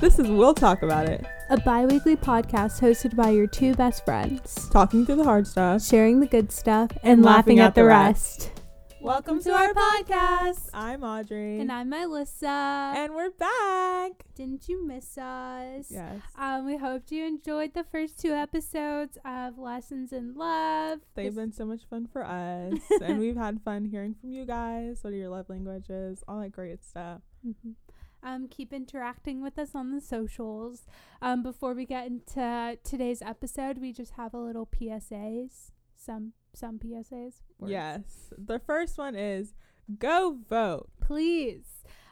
This is We'll Talk About It, a bi weekly podcast hosted by your two best friends, talking through the hard stuff. sharing the good stuff and, laughing, at, the rest. Welcome to our podcast. I'm Audrey. And I'm Melissa. And we're back. Didn't you miss us? Yes. Um, we hoped you enjoyed the first two episodes of Lessons in Love. They've been so much fun for us. and we've had fun hearing from you guys. What are your love languages? All that great stuff. Mhm. Um, keep interacting with us on the socials. Um, before we get into today's episode, we just have a little PSAs. Some some PSAs. Words. Yes. The first one is go vote. please.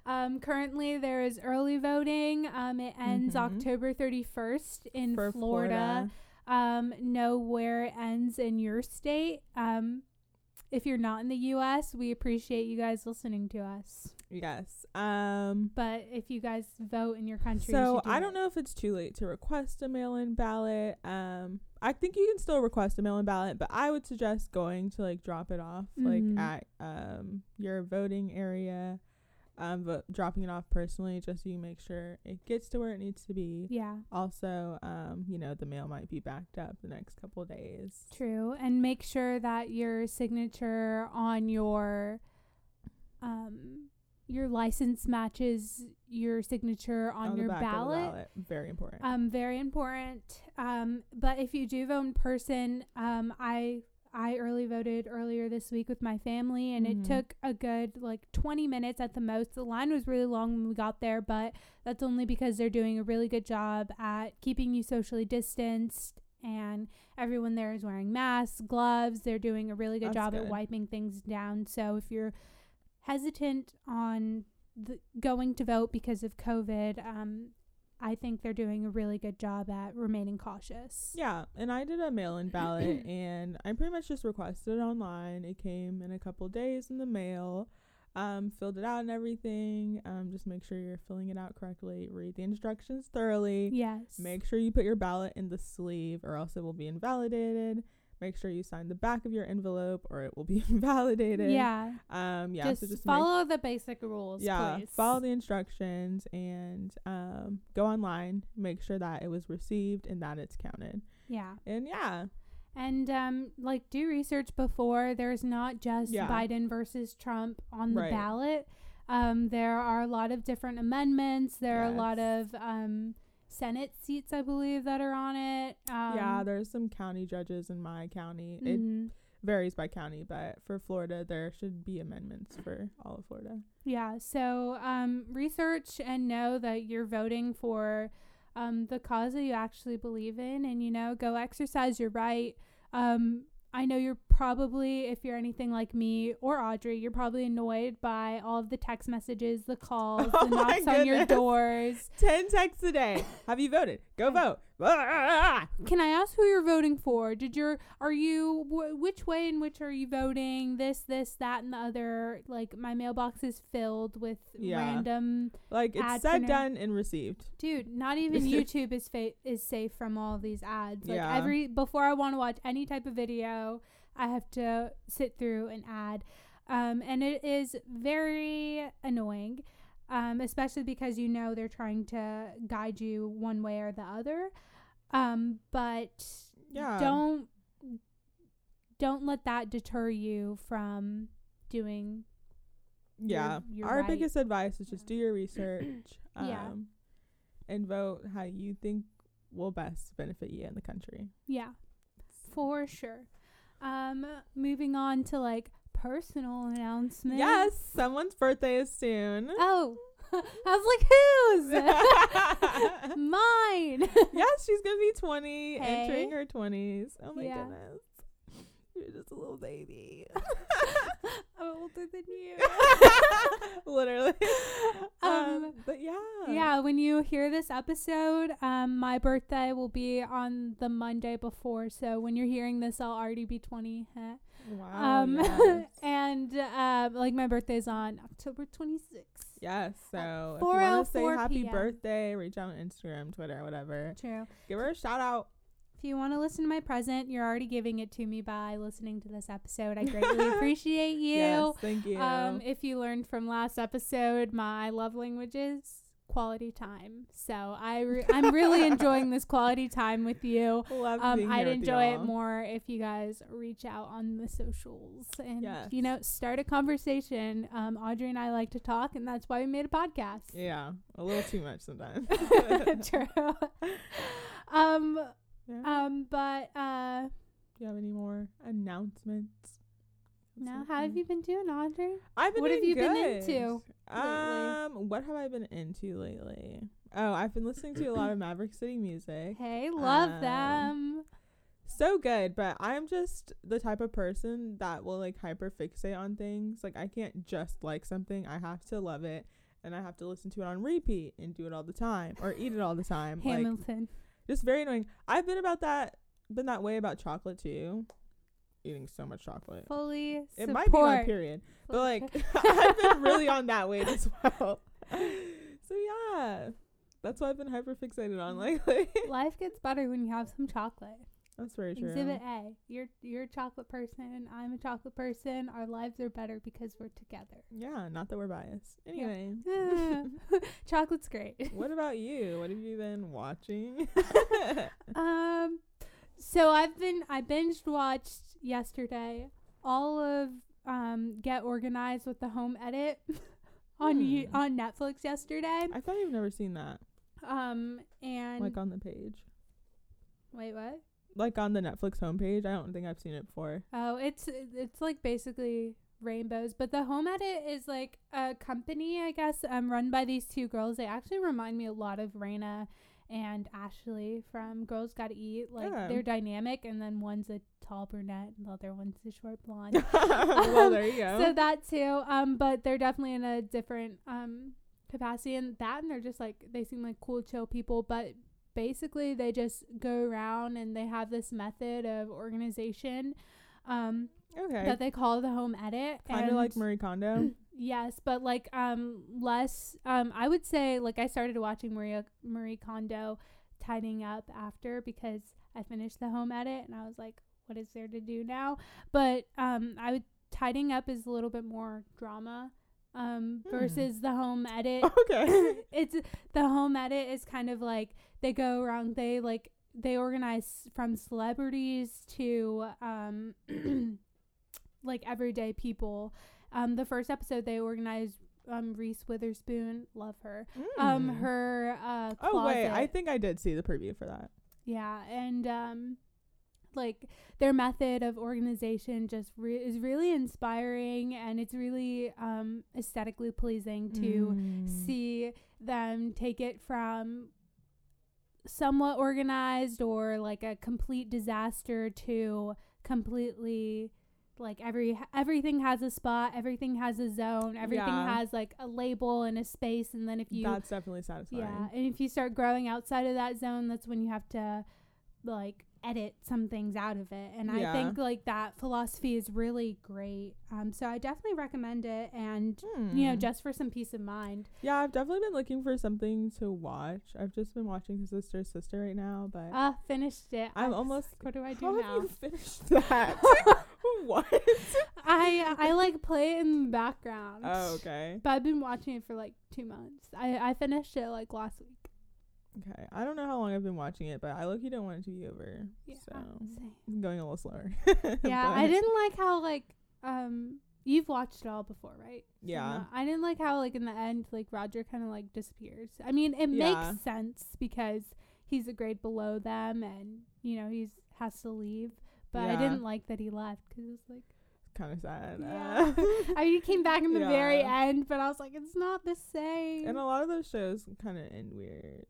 Um, currently, there is early voting. Um, it ends Mhm. October 31st in for Florida. Um, know where it ends in your state. Um, if you're not in the U.S., we appreciate you guys listening to us. Yes. Um But if you guys vote in your country, so should do I don't it. know if it's too late to request a mail-in ballot. Um, I think you can still request a mail-in ballot, but I would suggest going to like drop it off Mhm. like at um your voting area, um, but dropping it off personally just so you make sure it gets to where it needs to be. Yeah, Also, um, you know, the mail might be backed up the next couple of days. true. And make sure that your signature on your um your license matches your signature on, the your the ballot. very important. Um, very important. Um, but if you do vote in person, um, I I early voted earlier this week with my family, and Mhm. it took a good like 20 minutes at the most. The line was really long when we got there, but that's only because they're doing a really good job at keeping you socially distanced. And everyone there is wearing masks, gloves. They're doing a really good That's job at wiping things down. So if you're hesitant on the, going to vote because of COVID, um, I think they're doing a really good job at remaining cautious. Yeah, and I did a mail-in ballot, and I pretty much just requested it online. It came in a couple days in the mail. Um, filled it out and everything. Um, just make sure you're filling it out correctly. Read the instructions thoroughly. Yes. Make sure you put your ballot in the sleeve, or else it will be invalidated. Make sure you sign the back of your envelope, or it will be invalidated. Yeah. Um. Yeah. just, so just make follow the basic rules, yeah please. follow the instructions and um, go online make sure that it was received and that it's counted yeah. and yeah And um like do research before. There's not just Yeah. Biden versus Trump on the Right. ballot. Um there are a lot of different amendments. There are a lot of um Senate seats I believe that are on it. Um yeah there's some county judges in my county it mhm. varies by county but for florida there should be amendments for all of florida Yeah, so um, research and know that you're voting for um, the cause that you actually believe in, and you know, go exercise your right. Um, I know you're probably, if you're anything like me or Audrey, you're probably annoyed by all of the text messages, the calls, Oh the knocks on your doors. 10 texts a day have you voted go vote! Can I ask who you're voting for? Did your are you wh- which way in which are you voting? This, this, that, and the other. Like my mailbox is filled with Yeah. random like it's said done and received Dude, not even YouTube is fa- is safe from all these ads. Like Yeah. every before I want to watch any type of video, I have to sit through an ad, um, and it is very annoying, um, especially because you know they're trying to guide you one way or the other. Um, but yeah don't don't let that deter you from doing yeah you're our right. biggest advice is just do your research um, Yeah. and vote how you think will best benefit you and the country Yeah, for sure. Um, moving on to like personal announcements. yes someone's birthday is soon Oh, I was like, whose? Mine. yes she's gonna be 20 entering her 20s oh my Yeah. goodness you're just a little baby I'm older than you. literally um, Um, but yeah yeah, when you hear this episode, um, my birthday will be on the Monday before. So when you're hearing this, I'll already be 20. Huh? wow um, yes. and uh, like my birthday's on October 26th. yes so if you want to say happy PM. birthday reach out on instagram twitter whatever True. give her a shout out If you want to listen to my present, you're already giving it to me by listening to this episode. I greatly appreciate you. yes thank you Um, if you learned from last episode my love languages, quality time. So I re- I'm really enjoying this quality time with you. Love Um, I'd enjoy it more if you guys reach out on the socials and Yes. you know start a conversation. Um, Audrey and I like to talk, and that's why we made a podcast. Yeah, a little too much sometimes. True. um, Yeah. um, but uh, Do you have any more announcements? now how have you been doing, Audrey? I've been what have you been into Um, what have I been into lately? Oh, I've been listening to a lot of Maverick City music. Hey, love Um, them. So good, but I'm just the type of person that will like hyper fixate on things. Like I can't just like something. I have to love it and I have to listen to it on repeat and do it all the time or eat it all the time. Like Hamilton. Just very annoying. I've been about that been that way about chocolate too. Eating so much chocolate. Fully It support. might be my period. But like I've been really on that weight as well. So yeah. That's what I've been hyper fixated on mm. lately. Life gets better when you have some chocolate. That's very true. Exhibit A. You're you're a chocolate person. I'm a chocolate person. Our lives are better because we're together. Yeah, not that we're biased. Anyway. Chocolate's great. what about you? What have you been watching? Um, so I've been I binged watched yesterday all of um Get Organized with the Home Edit on you Hmm. on Netflix yesterday. I thought you've never seen that. Um and Like on the page. wait what? Like on the Netflix homepage. I don't think I've seen it before. Oh, it's it's like basically rainbows, but the Home Edit is like a company, I guess, um, run by these two girls. They actually remind me a lot of Rayna and Ashley from Girls Gotta Eat. Like Yeah. they're dynamic, and then one's a tall brunette, and the other one's a short blonde. well, there you go. so that too. Um, but they're definitely in a different um capacity, and that, and they're just like they seem like cool, chill people, but. Basically, they just go around and they have this method of organization um, okay. that they call the home edit. Kind of like Marie Kondo. Yes, but like um less um I would say like I started watching Maria Marie Kondo tidying up after because I finished the home edit and I was like what is there to do now? But um I would tidying up is a little bit more drama um Hmm. versus the home edit okay. it's the home edit is kind of like they go around they like they organize from celebrities to um like everyday people um the first episode they organized um Reese Witherspoon love her um Mm. her uh Oh wait, I think I did see the preview for that. Yeah, and um like their method of organization just re- is really inspiring and it's really um aesthetically pleasing to Mm. see them take it from somewhat organized or like a complete disaster to completely like every everything has a spot, everything has a zone, everything Yeah. has like a label and a space and then if you That's definitely satisfying. yeah, and if you start growing outside of that zone, that's when you have to like edit some things out of it. And Yeah. I think like that philosophy is really great. Um, so I definitely recommend it, and you know, Hmm. just for some peace of mind. Yeah, I've definitely been looking for something to watch. I've just been watching Sister Sister right now, but Uh, finished it. I'm almost. What do I do How now? have you finished that? what? I I like play it in the background. Oh, okay. But I've been watching it for like two months. I I finished it like last week. Okay. I don't know how long I've been watching it, but I look you don't want it to be over. Yeah. So same. I'm going a little slower. Yeah, I didn't like how like um you've watched it all before, right? Yeah. I didn't like how like in the end like Roger kind of like disappears. I mean, it Yeah. makes sense because he's a grade below them and you know, he's has to leave. But I didn't like that he left cuz it was like kind of sad. Yeah. Uh, I mean, he came back in the very end, but I was like it's not the same. and a lot of those shows kind of end weird.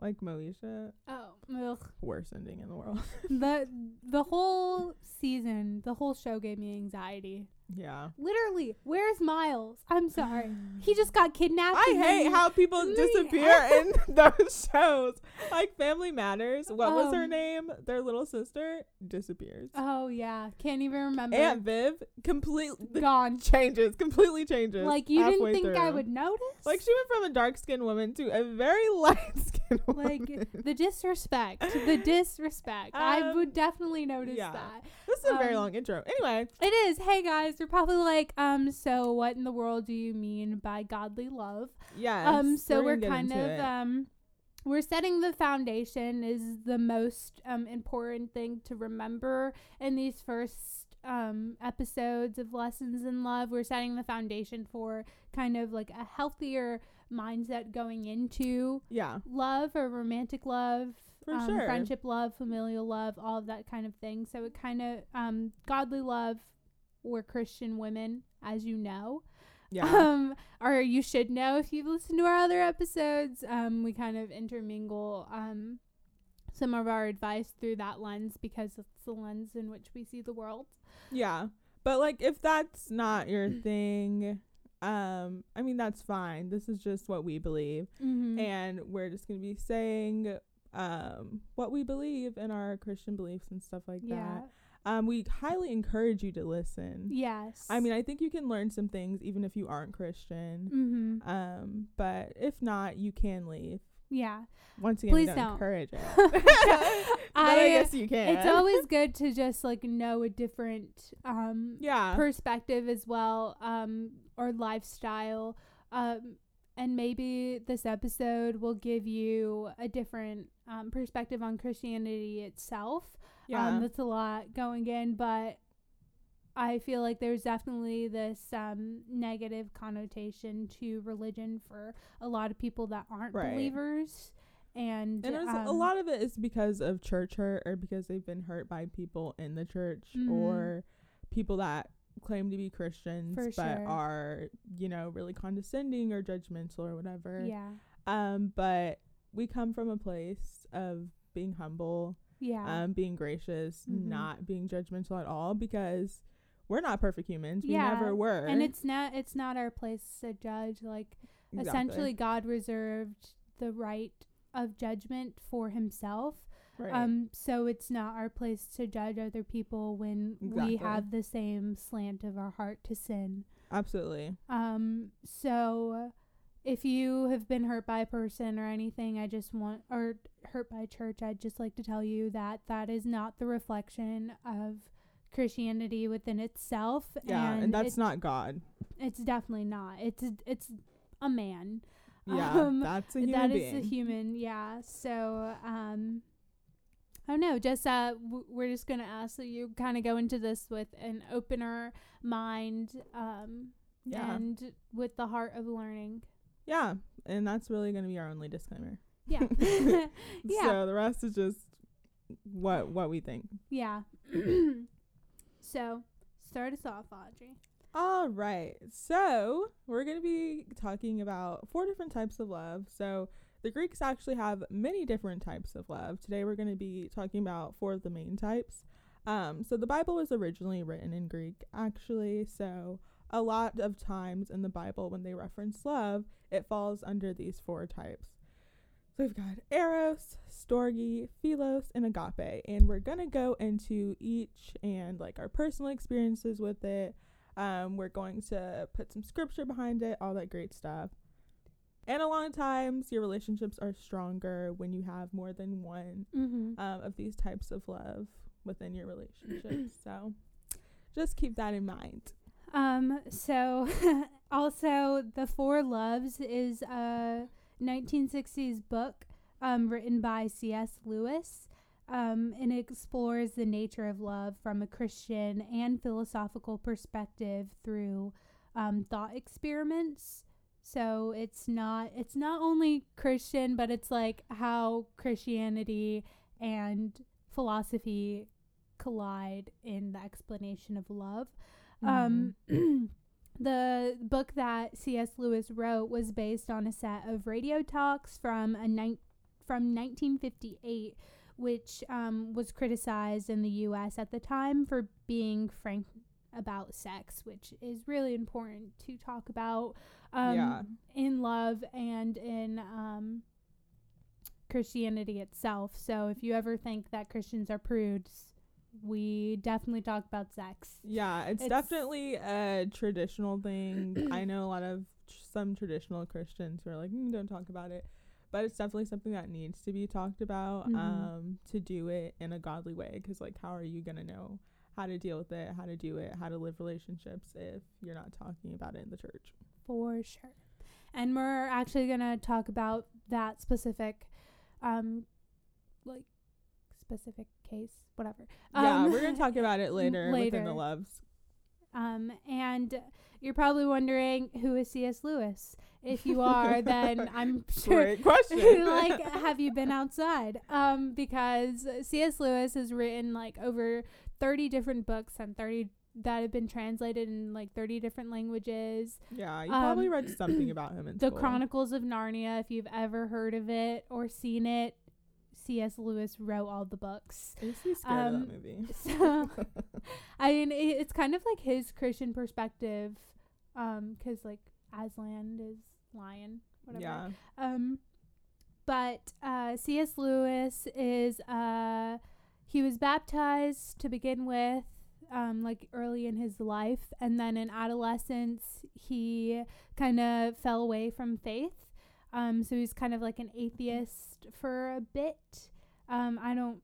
Like Moesha, oh, ugh. worst ending in the world. the the whole season, the whole show gave me anxiety. yeah. Literally, where's Miles? I'm sorry. He just got kidnapped. I hate then- how people Mm, disappear in those shows. Like Family Matters. What was her Um, name? Their little sister disappears. Oh yeah, can't even remember. Aunt Viv completely Gone. changes. Completely changes. Like you didn't halfway think I would notice. Like she went from a dark skinned woman to a very light skinned in a Like the disrespect, the disrespect. I Um, would definitely notice yeah. that. this is a very um, long intro. Anyway, It is. Hey guys, you're probably like, um, so what in the world do you mean by godly love? yes. um, so we're, get kind of it. um, we're setting the foundation is the most um important thing to remember in these first um episodes of lessons in love. We're setting the foundation for kind of like a healthier mindset going into yeah, love or romantic love, um, sure. friendship love, familial love, all of that kind of thing. So it kind of um, godly love. We're Christian women, as you know, yeah, um, or you should know if you've listened to our other episodes. Um, we kind of intermingle um, some of our advice through that lens because it's the lens in which we see the world. yeah. But like, if that's not your thing, um, I mean that's fine. This is just what we believe, Mm-hmm. and we're just gonna be saying um what we believe in our Christian beliefs and stuff like yeah. that. Um, we highly encourage you to listen. Yes. I mean, I think you can learn some things even if you aren't Christian. Mm-hmm. Um, but if not, you can leave. Yeah. Once again, Please don't, don't. encourage it. I, I- guess you can. It's always good to just like know a different um yeah, perspective as well um or lifestyle um and maybe this episode will give you a different um, perspective on Christianity itself. yeah, Um, that's a lot going in, but I feel like there's definitely this um, negative connotation to religion for a lot of people that aren't Right. believers. And, and there's a um, lot of it is because of church hurt or because they've been hurt by people in the church Mhm. or people that claim to be Christians For but sure. are you know really condescending or judgmental or whatever. Yeah. Um, but we come from a place of being humble, Yeah. um, being gracious, Mhm. not being judgmental at all because we're not perfect humans. We Yeah, never were. and it's not it's not our place to judge like Exactly. essentially god reserved the right of judgment for himself right. um so it's not our place to judge other people when Exactly. we have the same slant of our heart to sin Absolutely. um so if you have been hurt by a person or anything i just want or hurt by church i'd just like to tell you that that is not the reflection of christianity within itself Yeah, and, and that's not God. it's definitely not. It's a, it's a man. Yeah, Um, that's a human That is being. a human. Yeah. So um, I don't know. Just uh, w- we're just gonna ask that you kind of go into this with an opener mind, um, Yeah. and with the heart of learning. Yeah, and that's really going to be our only disclaimer. Yeah. yeah. So the rest is just what what we think. yeah. so start us off, Audrey. All right. So, we're going to be talking about four different types of love. So, the Greeks actually have many different types of love. Today, we're going to be talking about four of the main types. Um, so, the Bible was originally written in Greek, actually. So, a lot of times in the Bible, when they reference love, it falls under these four types. So, we've got Eros, Storge, Philos, and Agape. And we're going to go into each and like our personal experiences with it. Um, we're going to put some scripture behind it, all that great stuff. And a lot of times, your relationships are stronger when you have more than one Mm-hmm. um, of these types of love within your relationship. so just keep that in mind. Um, so also The Four Loves is a 1960s book um, written by C.S. Lewis. Um, and explores the nature of love from a Christian and philosophical perspective through um, thought experiments. So it's not it's not only Christian, but it's like how Christianity and philosophy collide in the explanation of love. Um, the book that C.S. Lewis wrote was based on a set of radio talks from a ni- from 1958, which um, was criticized in the U.S. at the time for being frank about sex, which is really important to talk about um, Yeah. in love and in um, Christianity itself. So if you ever think that Christians are prudes, we definitely talk about sex. yeah, it's, It's- definitely a traditional thing. I know a lot of tr- some traditional Christians who are like, mm, don't talk about it. but it's definitely something that needs to be talked about Mhm. um to do it in a godly way because like how are you gonna know how to deal with it how to do it how to live relationships if you're not talking about it in the church For sure. And we're actually going to talk about that specific, um, like, specific case, whatever. yeah Um, we're gonna talk about it later, within the loves Um, and you're probably wondering who is C.S. Lewis. If you are, then I'm sure. great question like, have you been outside? Um, because C.S. Lewis has written like over 30 different books and 30 that have been translated in like 30 different languages. yeah you probably um, read something about him in The school. Chronicles of Narnia, if you've ever heard of it or seen it, C.S. Lewis wrote all the books. I used to be scared Um, of that movie So, I mean, it, it's kind of like his Christian perspective, um, 'cause like Aslan is lion, whatever. yeah Um, but uh, C.S. Lewis is uh, he was baptized to begin with, um, like early in his life, and then in adolescence he kind of fell away from faith. Um, so he's kind of like an atheist for a bit. Um, I don't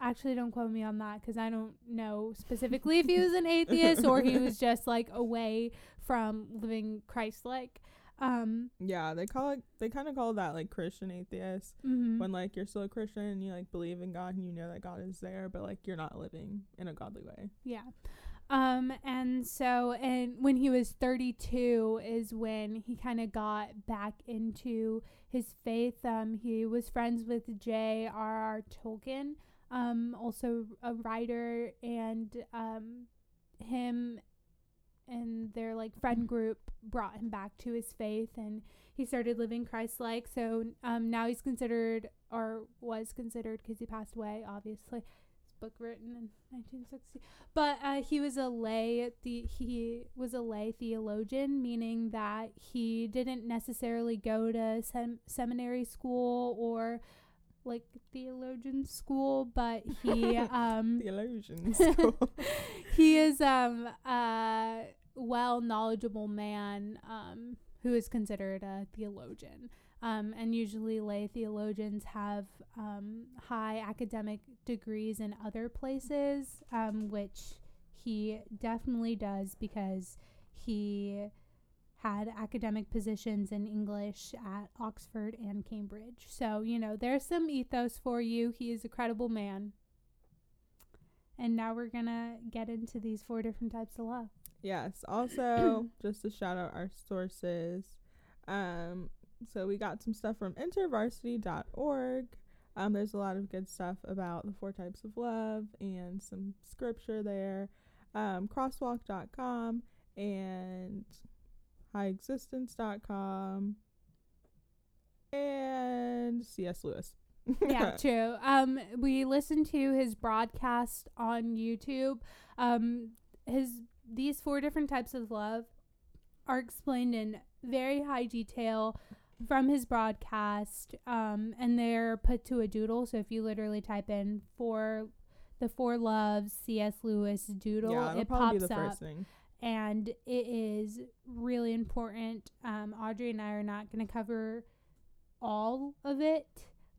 actually don't quote me on that because I don't know specifically if he was an atheist or he was just like away from living Christ-like. Um, yeah they call it they kind of call that like christian atheist mhm. when like you're still a Christian and you like believe in God and you know that God is there, but like you're not living in a godly way. Yeah. Um and so and when he was 32 is when he kind of got back into his faith. Um he was friends with J.R.R. Tolkien, um also a writer and um him and their like friend group brought him back to his faith and he started living Christ-like. So um now he's considered or was considered cuz he passed away obviously book written in 1960 but uh, he was a lay the he was a lay theologian meaning that he didn't necessarily go to sem- seminary school or like theologian school but he um Theologians. he is um a well knowledgeable man um who is considered a theologian um, and usually lay theologians have um, high academic degrees in other places, um, which he definitely does because he had academic positions in English at Oxford and Cambridge. So, you know, there's some ethos for you. He is a credible man. And now we're going to get into these four different types of love. yes. Also, just to shout out our sources. Um, so we got some stuff from intervarsity.org. Um, there's a lot of good stuff about the four types of love and some scripture there. Um, crosswalk.com and highexistence.com and C.S. Lewis. yeah, true. Um, we listened to his broadcast on YouTube. Um, his these four different types of love are explained in very high detail from his broadcast. Um, and they're put to a doodle. So if you literally type in for the four loves C.S. Lewis doodle, yeah, it pops up thing. and it is really important. Um, Audrey and I are not going to cover all of it.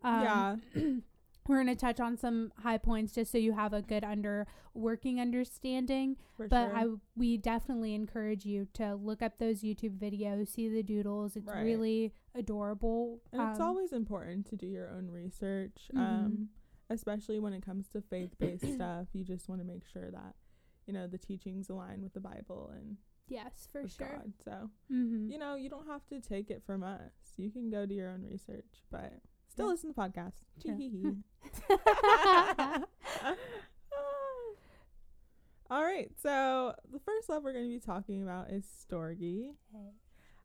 Um, yeah. we're going to touch on some high points just so you have a good under working understanding. For But sure. I we definitely encourage you to look up those YouTube videos, see the doodles. It's Right. really adorable. And it's Um, always important to do your own research, Mhm. um, especially when it comes to faith based stuff. You just want to make sure that, you know, the teachings align with the Bible and yes, for sure. God. So, Mm-hmm. you know, you don't have to take it from us. You can go do your own research, but still Yeah. listen to the podcast. True. All right. So, the first love we're going to be talking about is storge.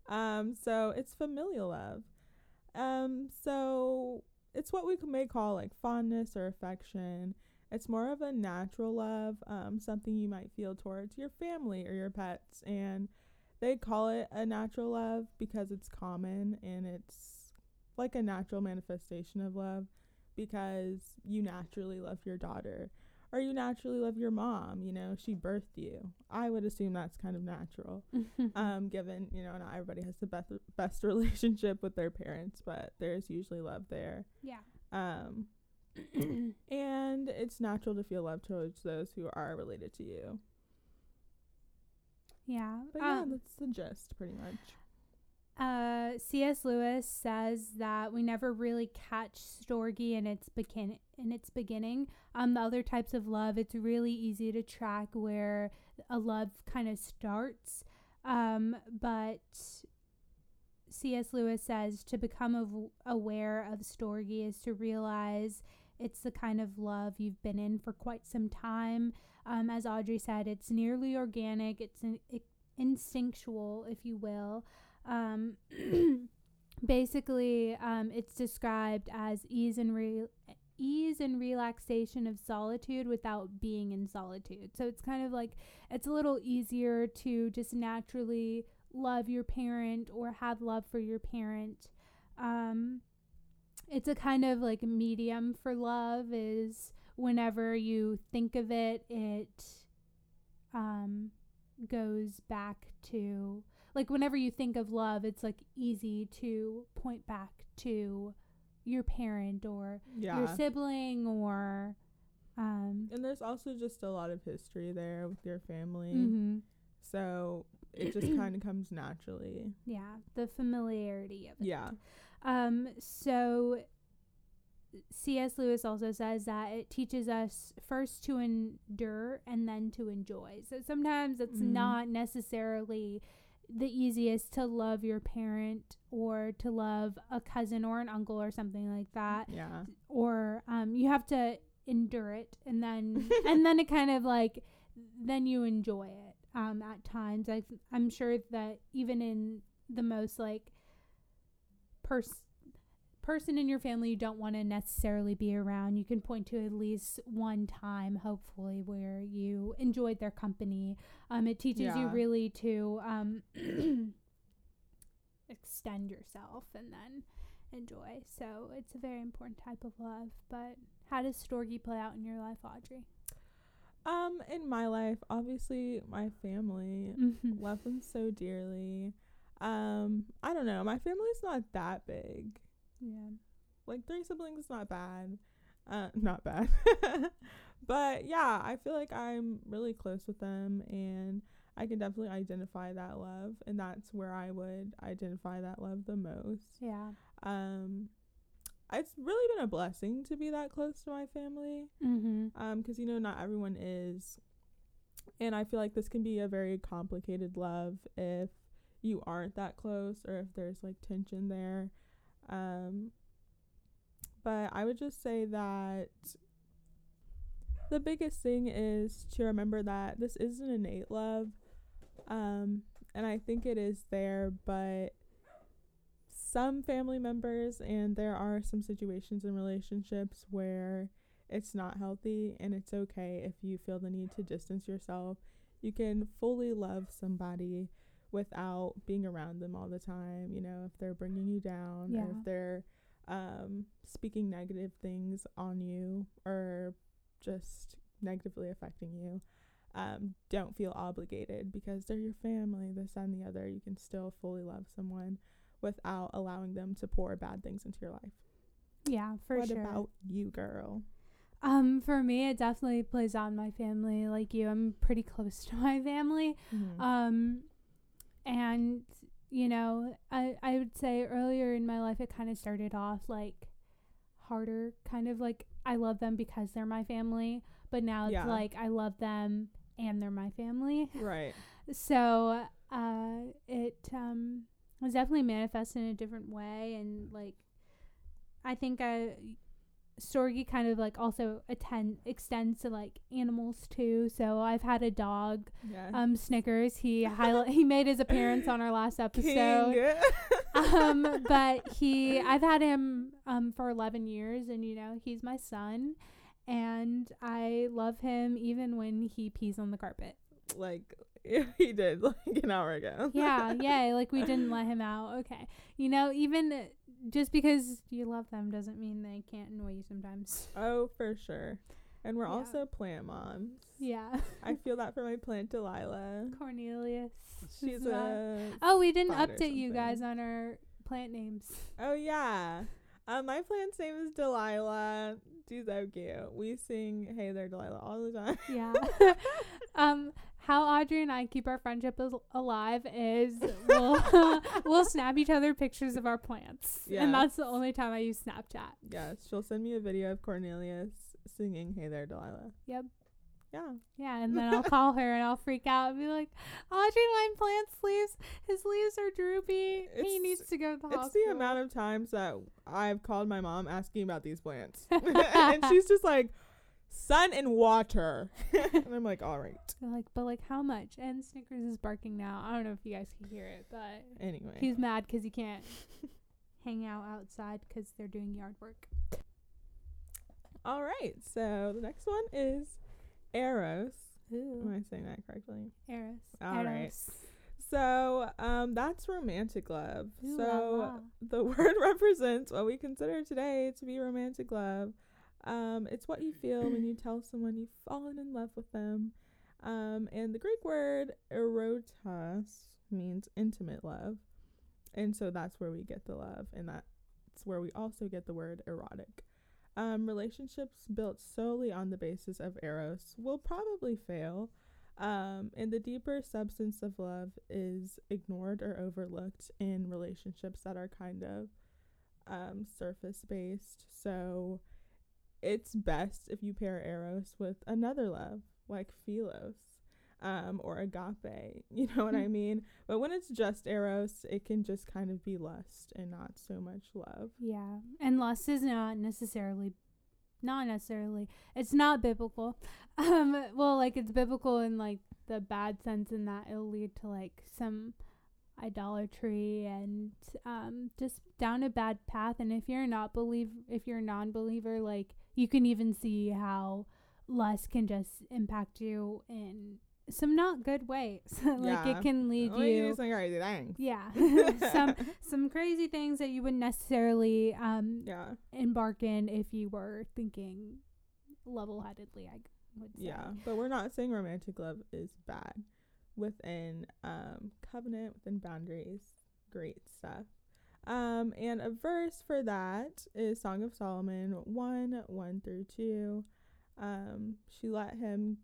Um, so it's familial love. Um, so it's what we may call like fondness or affection. It's more of a natural love, um, something you might feel towards your family or your pets, and they call it a natural love because it's common and it's like a natural manifestation of love because you naturally love your daughter or you naturally love your mom. You know, she birthed you. I would assume that's kind of natural, um, given you know not everybody has the best best relationship with their parents, but there's usually love there. yeah. Um, and it's natural to feel love towards those who are related to you. Yeah. But yeah, Um, that's the gist, pretty much. Uh, C.S. Lewis says that we never really catch storge in its begin in its beginning. Um, the other types of love, it's really easy to track where a love kind of starts. Um, but C.S. Lewis says to become av- aware of storge is to realize it's the kind of love you've been in for quite some time. Um, as Audrey said, it's nearly organic. It's in- instinctual, if you will. Um, basically, um, it's described as ease and re- ease and relaxation of solitude without being in solitude. So it's kind of like it's a little easier to just naturally love your parent or have love for your parent. Um, it's a kind of like medium for love is whenever you think of it, it um, goes back to like whenever you think of love, it's like easy to point back to your parent or Yeah. your sibling or um and there's also just a lot of history there with your family. mhm. So it just kind of comes naturally. yeah, the familiarity of it. Yeah. Um, so C.S. Lewis also says that it teaches us first to endure and then to enjoy. So sometimes it's Mhm. not necessarily the easiest to love your parent or to love a cousin or an uncle or something like that. Yeah. Or um, you have to endure it and then and then it kind of like then you enjoy it um, at times. I I'm sure that even in the most like pers- person in your family you don't want to necessarily be around, you can point to at least one time, hopefully, where you enjoyed their company. Um, it teaches you really to um, extend yourself and then enjoy. So it's a very important type of love. But how does Storge play out in your life, Audrey? Um, in my life, obviously my family. Mm-hmm. Love them so dearly. Um, I don't know. My family's not that big. Yeah. Like three siblings is not bad. Uh, not bad. but yeah, I feel like I'm really close with them and I can definitely identify that love and that's where I would identify that love the most. Yeah. Um it's really been a blessing to be that close to my family. Mm-hmm. Um, 'cause you know not everyone is. And I feel like this can be a very complicated love if you aren't that close or if there's like tension there. Um, but I would just say that the biggest thing is to remember that this is an innate love. Um, and I think it is there, but some family members and there are some situations and relationships where it's not healthy and it's okay if you feel the need to distance yourself. You can fully love somebody without being around them all the time, you know, if they're bringing you down or if they're um speaking negative things on you or just negatively affecting you. Um, don't feel obligated because they're your family, this and the other. You can still fully love someone without allowing them to pour bad things into your life. Yeah, for what sure. What about you, girl? Um, for me, it definitely plays on my family. Like you, I'm pretty close to my family. Mhm. Um, and you know, I I would say earlier in my life, it kind of started off like harder, kind of like I love them because they're my family, but now it's Yeah. like I love them and they're my family. right. So, uh, it um was definitely manifested in a different way, and like I think I Storge kind of like also attend extends to like animals too. So I've had a dog, Yeah. um, Snickers. He highlight he made his appearance on our last episode. Um, but he I've had him um for eleven years, and you know he's my son, and I love him even when he pees on the carpet. like he did like an hour ago. yeah, yeah, like we didn't let him out. Okay. You know, even just because you love them doesn't mean they can't annoy you sometimes. Oh, for sure. And we're Yeah. also plant moms. Yeah. I feel that for my plant Delilah. Cornelius. She's a Oh, we didn't update you guys on our plant names. Oh yeah. Um, my plant's name is Delilah. She's so cute. We sing "Hey There, Delilah" all the time. Yeah. um, how Audrey and I keep our friendship al- alive is we'll we'll snap each other pictures of our plants, and that's the only time I use Snapchat. yes, she'll send me a video of Cornelius singing "Hey There, Delilah." Yep. Yeah. Yeah, and then I'll call her and I'll freak out and be like, Audrey, my plant's leaves, his leaves are droopy. he needs to go to the It's hospital. the amount of times that I've called my mom asking about these plants, and she's just like, "Sun and water," and I'm like, "All right." They're like, but like how much? And Snickers is barking now. I don't know if you guys can hear it, but Anyway, he's mad because he can't hang out outside because they're doing yard work. all right. So the next one is Eros. Am I saying that correctly? Eros. All right. Eros. So, um, that's romantic love. Ooh la so la. the word represents what we consider today to be romantic love. Um, it's what you feel when you tell someone you've fallen in love with them. Um, and the Greek word erotos means intimate love. And so that's where we get the love, and that's where we also get the word erotic. Um, relationships built solely on the basis of eros will probably fail. Um, and the deeper substance of love is ignored or overlooked in relationships that are kind of um, surface based. So it's best if you pair Eros with another love, like Philos um, or agape. You know what I mean? But when it's just Eros, it can just kind of be lust and not so much love. Yeah, and lust is not necessarily, not necessarily. It's not biblical. Um, well, like it's biblical in like the bad sense in that it'll lead to like some idolatry and um just down a bad path. And if you're not believe, if you're a non-believer, like you can even see how lust can just impact you in some not good ways. like Yeah. it can lead you do some crazy things. yeah some some crazy things that you wouldn't necessarily um Yeah. embark in if you were thinking level-headedly i would say Yeah, but we're not saying romantic love is bad. Within um covenant, within boundaries, great stuff. Um, and a verse for that is Song of Solomon one one through two. Um, she let him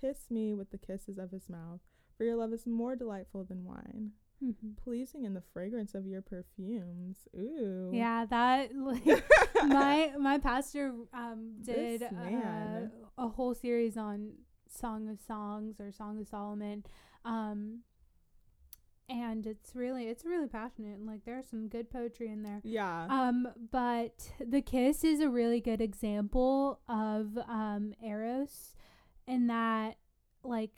kiss me with the kisses of his mouth, for your love is more delightful than wine, Mhm. pleasing in the fragrance of your perfumes. Ooh, yeah that like my my pastor um did uh, a whole series on song of songs or song of solomon um and it's really it's really passionate and like there's some good poetry in there. Yeah, Um, but the kiss is a really good example of um Eros in that like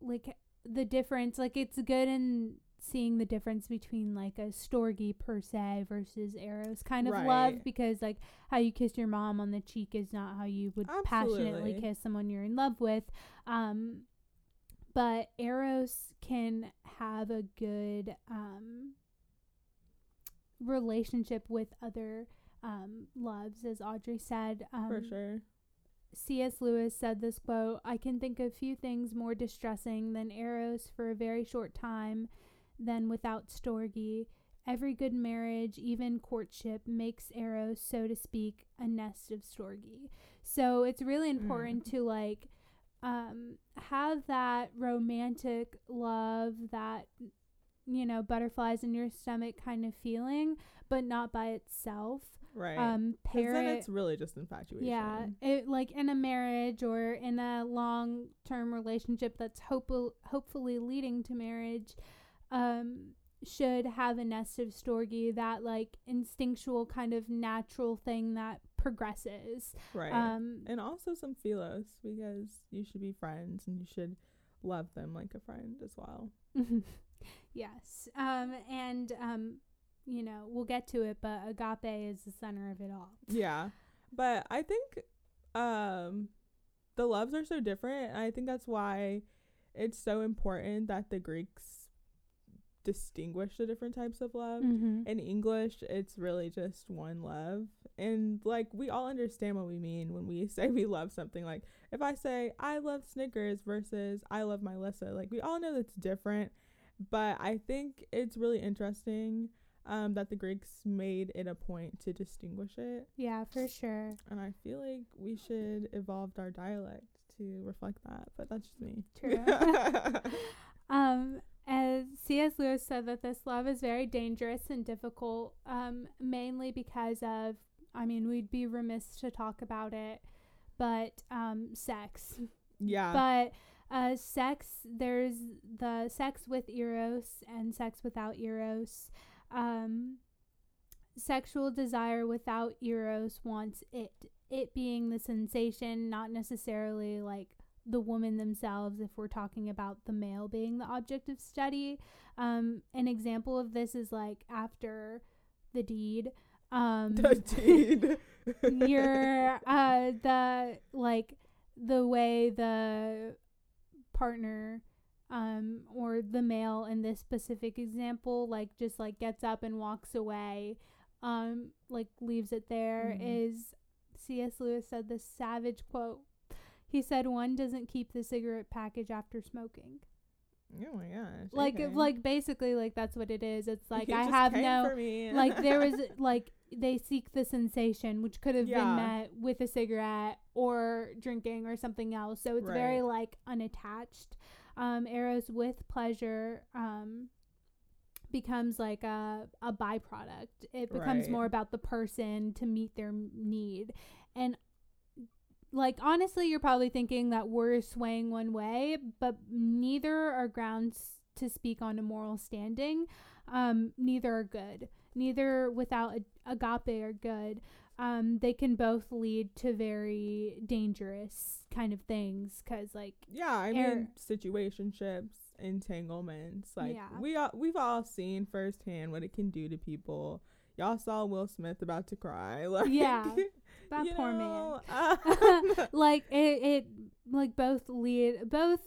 like the difference like it's good in seeing the difference between like a storge per se versus Eros kind of love because like how you kiss your mom on the cheek is not how you would passionately kiss someone you're in love with. Um but Eros can have a good um relationship with other um, loves, as Audrey said. Um, for sure. C.S. Lewis said this quote I can think of few things more distressing than Eros for a very short time than without Storge. Every good marriage, even courtship, makes Eros, so to speak, a nest of Storge. So it's really important to like um, have that romantic love, that you know, butterflies in your stomach kind of feeling, but not by itself. Right. Um, pair then it- it's really just infatuation. yeah, it like in a marriage or in a long term relationship that's hope hopefully leading to marriage, um, should have a nest of storge that like instinctual kind of natural thing that progresses. Right. Um, and also some philos because you should be friends and you should love them like a friend as well. yes. Um, and um, you know we'll get to it, but agape is the center of it all. Yeah. But I think um the loves are so different. and I think that's why it's so important that the Greeks distinguish the different types of love. Mm-hmm. In English, it's really just one love. And like we all understand what we mean when we say we love something. Like if I say I love Snickers versus I love my Lissa, like we all know that's different. But I think it's really interesting um, that the Greeks made it a point to distinguish it. Yeah, for sure. And I feel like we should evolve our dialect to reflect that. But that's just me. True. um, as C.S. Lewis said that this love is very dangerous and difficult, um, mainly because of, I mean, we'd be remiss to talk about it, but um, sex. yeah. But uh, sex, there's the sex with eros and sex without eros. Um, sexual desire without eros wants it. It being the sensation, not necessarily like the woman themselves if we're talking about the male being the object of study. Um, an example of this is like after the deed. Um, the deed. you're uh the like the way the partner um or the male in this specific example like just like gets up and walks away um like leaves it there Mhm. is cs lewis said this savage quote he said one doesn't keep the cigarette package after smoking Oh my gosh. like okay. like basically like that's what it is it's like i have no like there was like they seek the sensation which could have Yeah. been met with a cigarette or drinking or something else so it's very like unattached um eros with pleasure um becomes like a a byproduct it becomes Right. more about the person to meet their need and like honestly you're probably thinking that we're swaying one way but neither are grounds to speak on a moral standing um neither are good neither without a- agape are good um they can both lead to very dangerous kind of things because like yeah, I mean situationships, entanglements. Like Yeah. we all we've all seen firsthand what it can do to people. Y'all saw Will Smith about to cry. Like Yeah, that you poor know, man um, like it, it like both lead both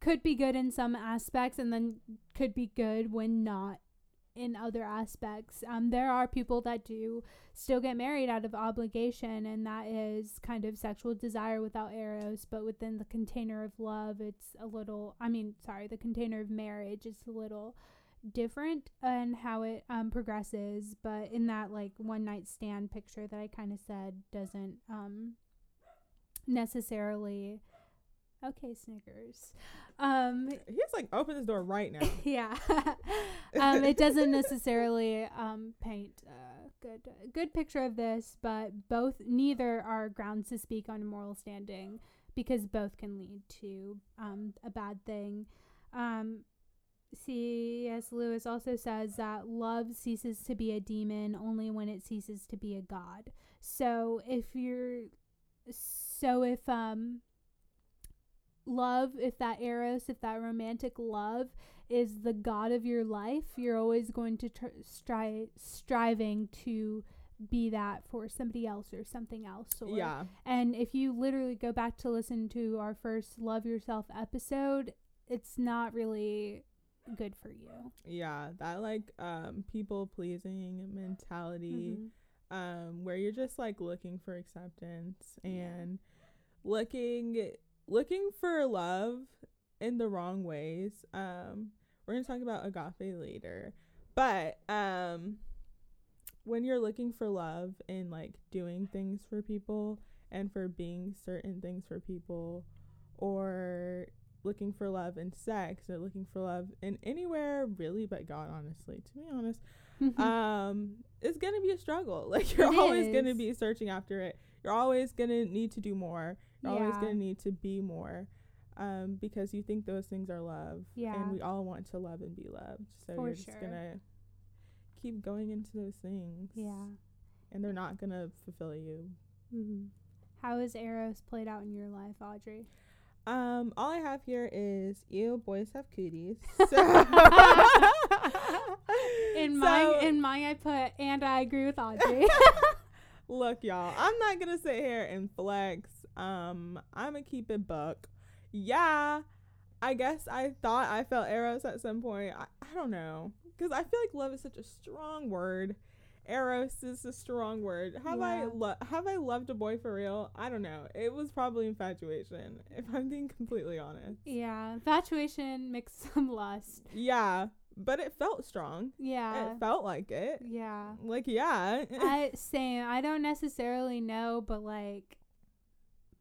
could be good in some aspects and then could be good when not in other aspects. Um there are people that do still get married out of obligation and that is kind of sexual desire without eros but within the container of love it's a little i mean sorry the container of marriage is a little different and how it um progresses but in that like one night stand picture that i kind of said doesn't um necessarily okay snickers. Um he's like open this door right now. yeah. Um it doesn't necessarily um paint a good good picture of this but both neither are grounds to speak on moral standing because both can lead to um a bad thing. Um C.S. Lewis also says that love ceases to be a demon only when it ceases to be a god. So if you're so if um love, if that eros, if that romantic love is the god of your life, you're always going to tr- strive striving to be that for somebody else or something else or yeah. and if you literally go back to listen to our first love yourself episode it's not really good for you Yeah. That like um people pleasing mentality. Mhm. um, where you're just like looking for acceptance Yeah. and looking looking for love in the wrong ways. Um, we're gonna talk about agape later, but um, when you're looking for love and like doing things for people and for being certain things for people, or looking for love in sex or looking for love in anywhere really but God honestly to be honest. Um it's gonna be a struggle. Like you're It always gonna be searching after it. You're always gonna need to do more. You're always gonna need to be more um because you think those things are love Yeah. and we all want to love and be loved. So For you're just sure. gonna keep going into those things. Yeah. And they're not gonna fulfill you. Mm-hmm. how has eros played out in your life audrey um all i have here is ew boys have cooties in So- my in my i put and i agree with audrey Look, y'all, I'm not gonna sit here and flex. Um, I'm gonna keep it buck. Yeah, I guess I thought I felt eros at some point. I, I don't know. Because I feel like love is such a strong word. Eros is a strong word. Have I lo- have I loved a boy for real? I don't know. It was probably infatuation, if I'm being completely honest. Yeah, infatuation mixed some lust. Yeah, but it felt strong. Yeah, It felt like it. yeah. Like yeah. I same. I don't necessarily know, but like,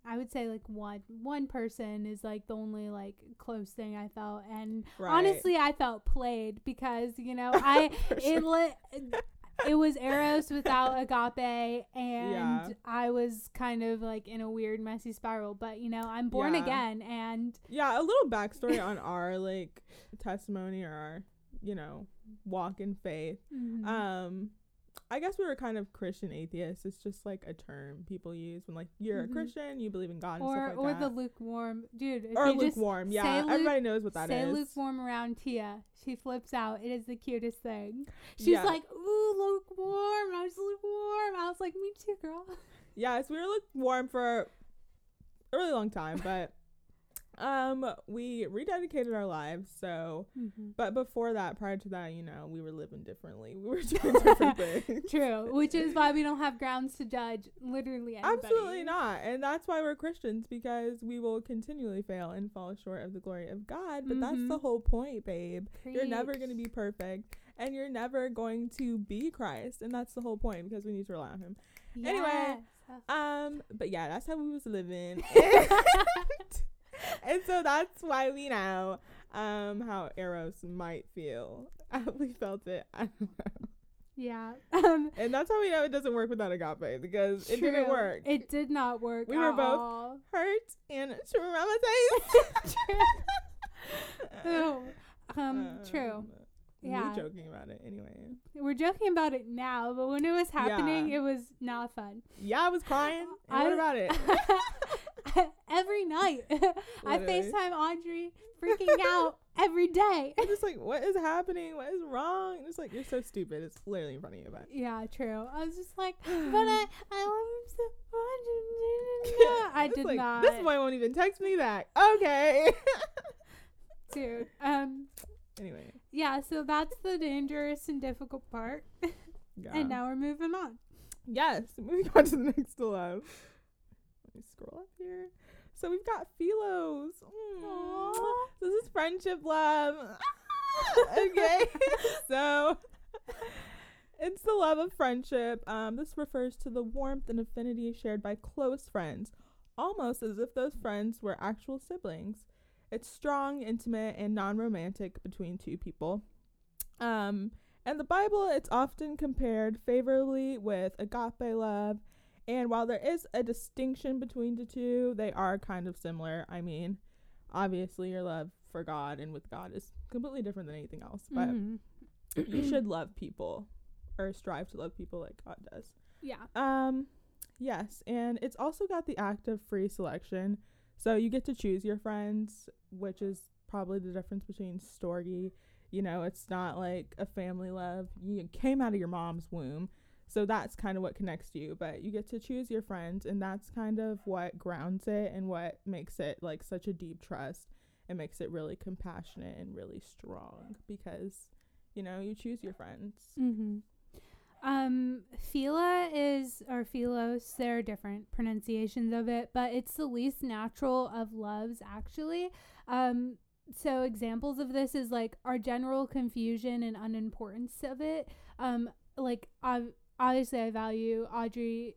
I would say like one one person is like the only like close thing I felt, and Right. honestly, I felt played because you know I it sure. li- it was eros without agape and Yeah. i was kind of like in a weird messy spiral but you know i'm born Yeah. again and Yeah, a little backstory on our like testimony or our, you know, walk in faith. mhm. Um I guess we were kind of Christian atheists. It's just like a term people use when like you're Mhm. a Christian, you believe in God and or stuff like or that. the lukewarm dude or lukewarm. say Yeah, luke- everybody knows what that is. say lukewarm around tia she flips out it is the cutest thing she's Yeah. like ooh lukewarm i was lukewarm i was like me too girl Yes, we were lukewarm for a really long time, but um we rededicated our lives. So, Mhm. but before that, prior to that, you know, we were living differently. We were doing different things. true which is why we don't have grounds to judge literally anybody. Absolutely not. And that's why we're Christians because we will continually fail and fall short of the glory of God. But that's the Mhm. whole point, babe. You're never going to be perfect and you're never going to be Christ. And that's the whole point because we need to rely on him. Anyway, Um, but yeah, that's how we was living. and so that's why we know um how Eros might feel. we felt it. I don't know. Yeah. Um, And that's how we know it doesn't work without agape because it didn't work. It did not work. We were both all. hurt and traumatized. True. Um, true. Yeah. We're joking about it anyway. We're joking about it now, but when it was happening, Yeah. it was not fun. Yeah, I was crying. I- what about it? every night, I. FaceTime Audrey freaking out every day. I'm just like, what is happening? What is wrong? And it's like, you're so stupid. It's literally in front of you, but Yeah, true. I was just like, but I, I love him so much. I did like, not. This boy won't even text me back. Okay. Dude. Um. anyway. Yeah. So that's the dangerous and difficult part. Yeah. And now we're moving on. yes, moving on to the next love. Let me scroll up here. So we've got Philos. Mm. This is friendship love. okay. so it's the love of friendship. Um, this refers to the warmth and affinity shared by close friends, almost as if those friends were actual siblings. It's strong, intimate, and non-romantic between two people. Um, and the Bible, it's often compared favorably with agape love. And while there is a distinction between the two, they are kind of similar. I mean, obviously your love for God and with God is completely different than anything else, but Mhm. you should love people or strive to love people like God does. Yeah. Um yes, and it's also got the act of free selection. So you get to choose your friends, which is probably the difference between storge. You know, it's not like a family love. You came out of your mom's womb. So that's kind of what connects you, but you get to choose your friends and that's kind of what grounds it and what makes it like such a deep trust. It makes it really compassionate and really strong because you know, you choose your friends. Mm-hmm. Um, Phila is or Philos. There are different pronunciations of it, but it's the least natural of loves, actually. Um, so examples of this is like our general confusion and unimportance of it. Um, like ob- obviously, I value Audrey's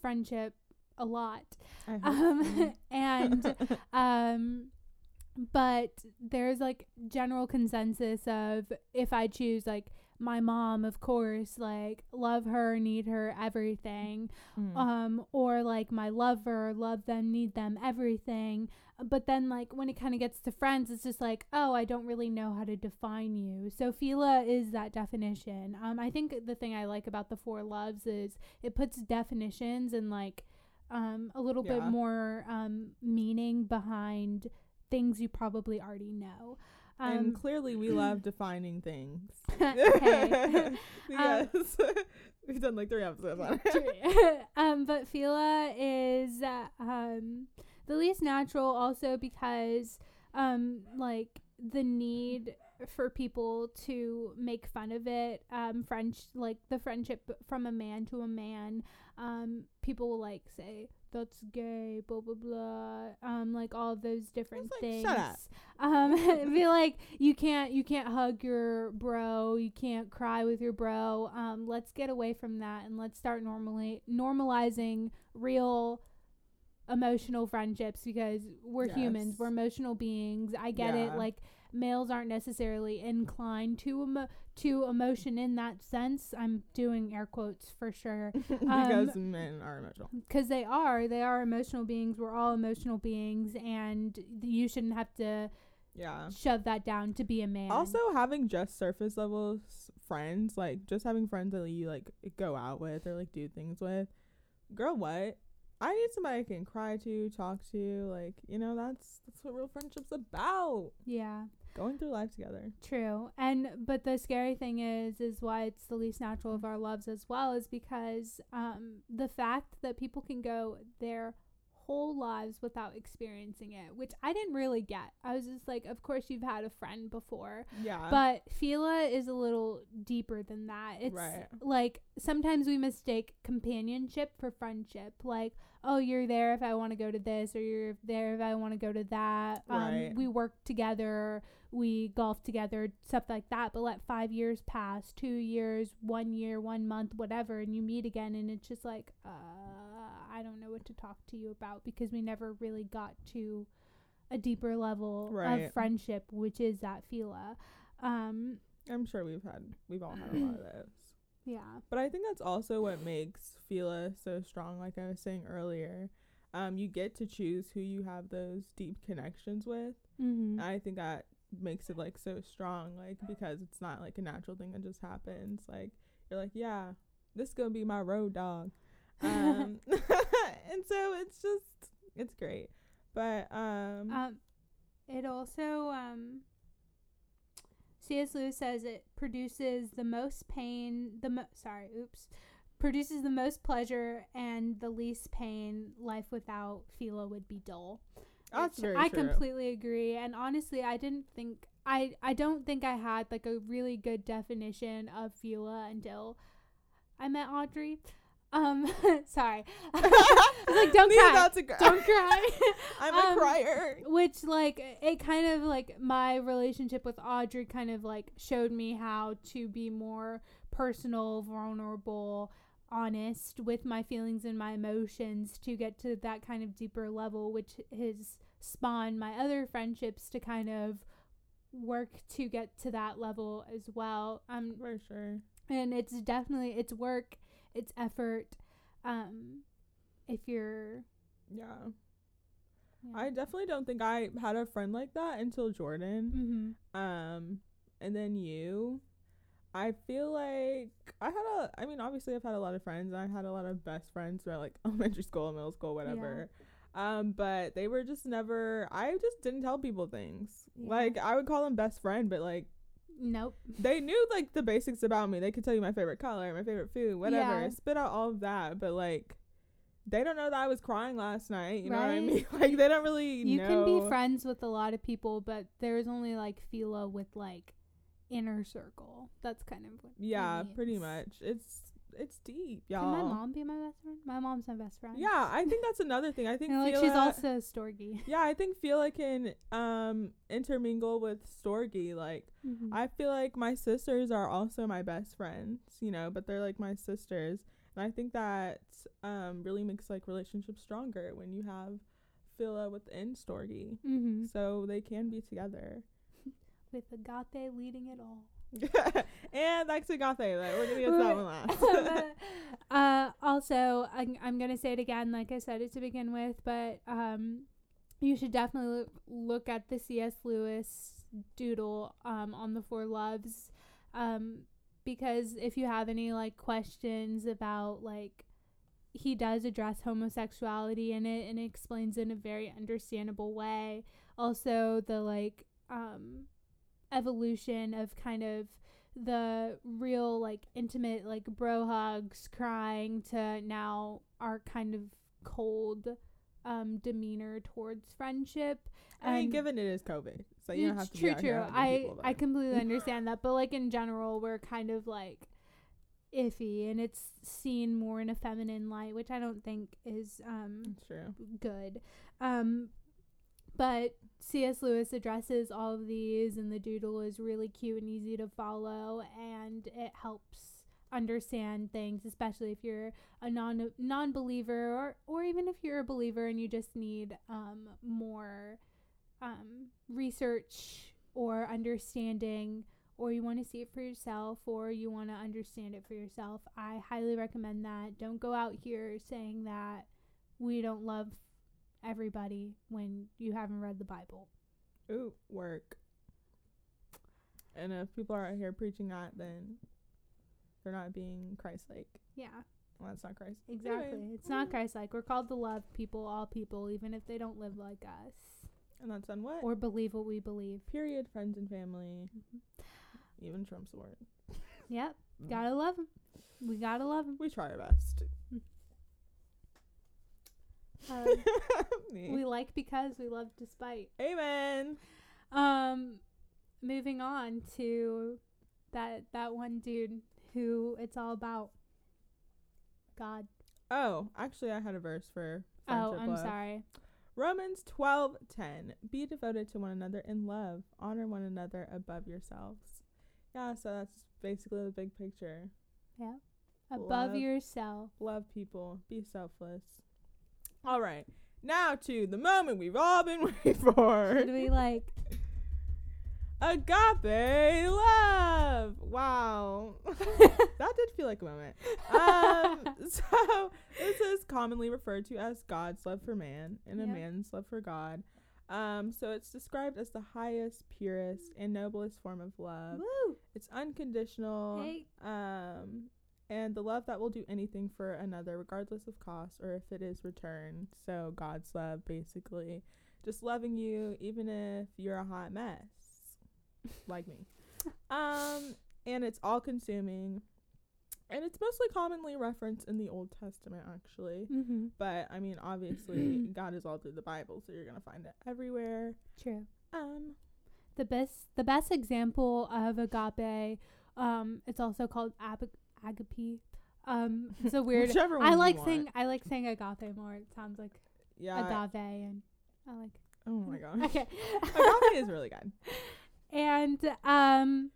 friendship a lot. Um, and um but there's like general consensus of if i choose like my mom of course like love her need her everything. Mm. um or like my lover love them need them everything. But then like when it kind of gets to friends it's just like oh i don't really know how to define you. So phila is that definition. Um i think the thing i like about the four loves is it puts definitions and like um a little bit more um meaning behind things you probably already know and um clearly, we love defining things. yes, we've done like three episodes on it. um, but Phila is uh, um, the least natural also because um like the need for people to make fun of it um french like the friendship from a man to a man um people will like say that's gay blah blah blah um like all those different like, things shut up. um be like you can't you can't hug your bro you can't cry with your bro. Um let's get away from that and let's start normally normalizing real emotional friendships because we're humans we're emotional beings. I get it like males aren't necessarily inclined to emo- to emotion in that sense i'm doing air quotes for sure because um, men are emotional. because they are they are emotional beings we're all emotional beings and you shouldn't have to Yeah. shove that down to be a man Also, having just surface level friends, like just having friends that you like go out with or like do things with, girl, what? I need somebody I can cry to, talk to, like you know, that's that's what real friendship's about. yeah Going through life together. True. And but the scary thing is is why it's the least natural of our loves as well is because um the fact that people can go their whole lives without experiencing it, which I didn't really get. I was just like, of course you've had a friend before. Yeah. But Fila is a little deeper than that. It's Right. like sometimes we mistake companionship for friendship. Like, oh, you're there if I want to go to this, or you're there if I want to go to that. Right. Um, we work together, we golf together, stuff like that. But let five years pass, two years, one year, one month, whatever, and you meet again, and it's just like, uh, I don't know what to talk to you about because we never really got to a deeper level Right. of friendship, which is that Fila. Um, I'm sure we've had we've all had a lot of those. Yeah. But I think that's also what makes Fila so strong. Like I was saying earlier, um, you get to choose who you have those deep connections with. Mm-hmm. I think that makes it like so strong, like because it's not like a natural thing that just happens. Like you're like, yeah, this is gonna be my road dog, um, and so it's just it's great. But um, Um, it also um, C.S. Lewis says it produces the most pain. The mo- sorry, oops, produces the most pleasure and the least pain. Life without Philo would be dull. Oh, that's very I true. completely agree. And honestly, I didn't think I I don't think I had like a really good definition of Phila until I met Audrey. Um, sorry. I was like, don't Neither cry. a gr- Don't cry. I'm a Um, crier. which like it kind of like my relationship with Audrey kind of like showed me how to be more personal, vulnerable, honest with my feelings and my emotions to get to that kind of deeper level which has spawned my other friendships to kind of work to get to that level as well. Um For sure. and it's definitely it's work, it's effort. Um if you're Yeah. yeah. I definitely don't think I had a friend like that until Jordan. Mhm. Um, and then you. I feel like I had a. I mean, obviously, I've had a lot of friends. I had a lot of best friends throughout like elementary school, middle school, whatever. Um, but they were just never. I just didn't tell people things. Yeah. Like I would call them best friend, but like Nope. they knew like the basics about me. They could tell you my favorite color, my favorite food, whatever. Yeah. Spit out all of that, but like. They don't know that I was crying last night. You know what I mean? Like they don't really you know. can be friends with a lot of people, but there's only like Philo with like inner circle. That's kind of what Yeah, pretty much. It's it's deep, y'all. Can my mom be my best friend? My mom's my best friend. Yeah, I think that's another thing. I think like she's also a storge. Yeah, I think Fila can um intermingle with Storge. Like Mm-hmm. I feel like my sisters are also my best friends, you know, but they're like my sisters. And I think that um really makes like relationships stronger when you have Fila within Storge. mm-hmm. So they can be together. With Agape leading it all. and back to Gothe, like, we're gonna get that one last. Uh, also, I'm, I'm gonna say it again, like I said it to begin with, but um, you should definitely look, look at the C.S. Lewis doodle um, on the Four Loves, um, because if you have any like questions about like he does address homosexuality in it and explains it in a very understandable way. Also, the like um, evolution of kind of the real like intimate like bro hugs crying to now our kind of cold um, demeanor towards friendship. I mean, given it is COVID, so you don't have to true, be out true. here I I completely understand that, but like in general, we're kind of like iffy, and it's seen more in a feminine light, which I don't think is um true. good. Um, but C.S. Lewis addresses all of these, and the doodle is really cute and easy to follow, and it helps understand things, especially if you're a non non believer, or or even if you're a believer and you just need um more um research or understanding. Or you want to see it for yourself, or you want to understand it for yourself. I highly recommend that. Don't go out here saying that we don't love everybody when you haven't read the Bible. Ooh, work. And if people are out here preaching that, then they're not being Christ-like. Yeah, Well, that's not Christ. exactly. Anyway, It's not. Christ like. We're called to love people, all people, even if they don't live like us And that's on what? or believe what we believe. Period. Friends and family. Mhm. Even Trump's word. Yep, Mm. gotta love them. We gotta love them. We try our best. Me. we like because we love despite. Amen. Um, moving on to that that one dude who it's all about. God. Oh, actually, I had a verse for. Oh, I'm love. sorry. Romans twelve ten. Be devoted to one another in love. Honor one another above yourselves. Yeah, so that's basically the big picture. Yeah. Above Love. yourself. Love people. Be selfless. All right. Now to the moment we've all been waiting for. Should we like Agape love. Wow. that did feel like a moment. Um, so this is commonly referred to as God's love for man and a man's love for God. Um, so it's described as the highest, purest, and noblest form of love. woo? It's unconditional. Hey. Um, and the love that will do anything for another, regardless of cost or if it is returned. So God's love, basically, just loving you even if you're a hot mess, like me. Um, and it's all consuming. And it's mostly commonly referenced in the Old Testament, actually. Mm-hmm. But I mean, obviously, God is all through the Bible, so you're gonna find it everywhere. True. Um, The best the best example of agape, um, it's also called ab- agape. Um, it's a weird. whichever one I you like want. saying I like saying agape more. It sounds like yeah. agave, and I like. oh my gosh, Okay. agave is really good. And um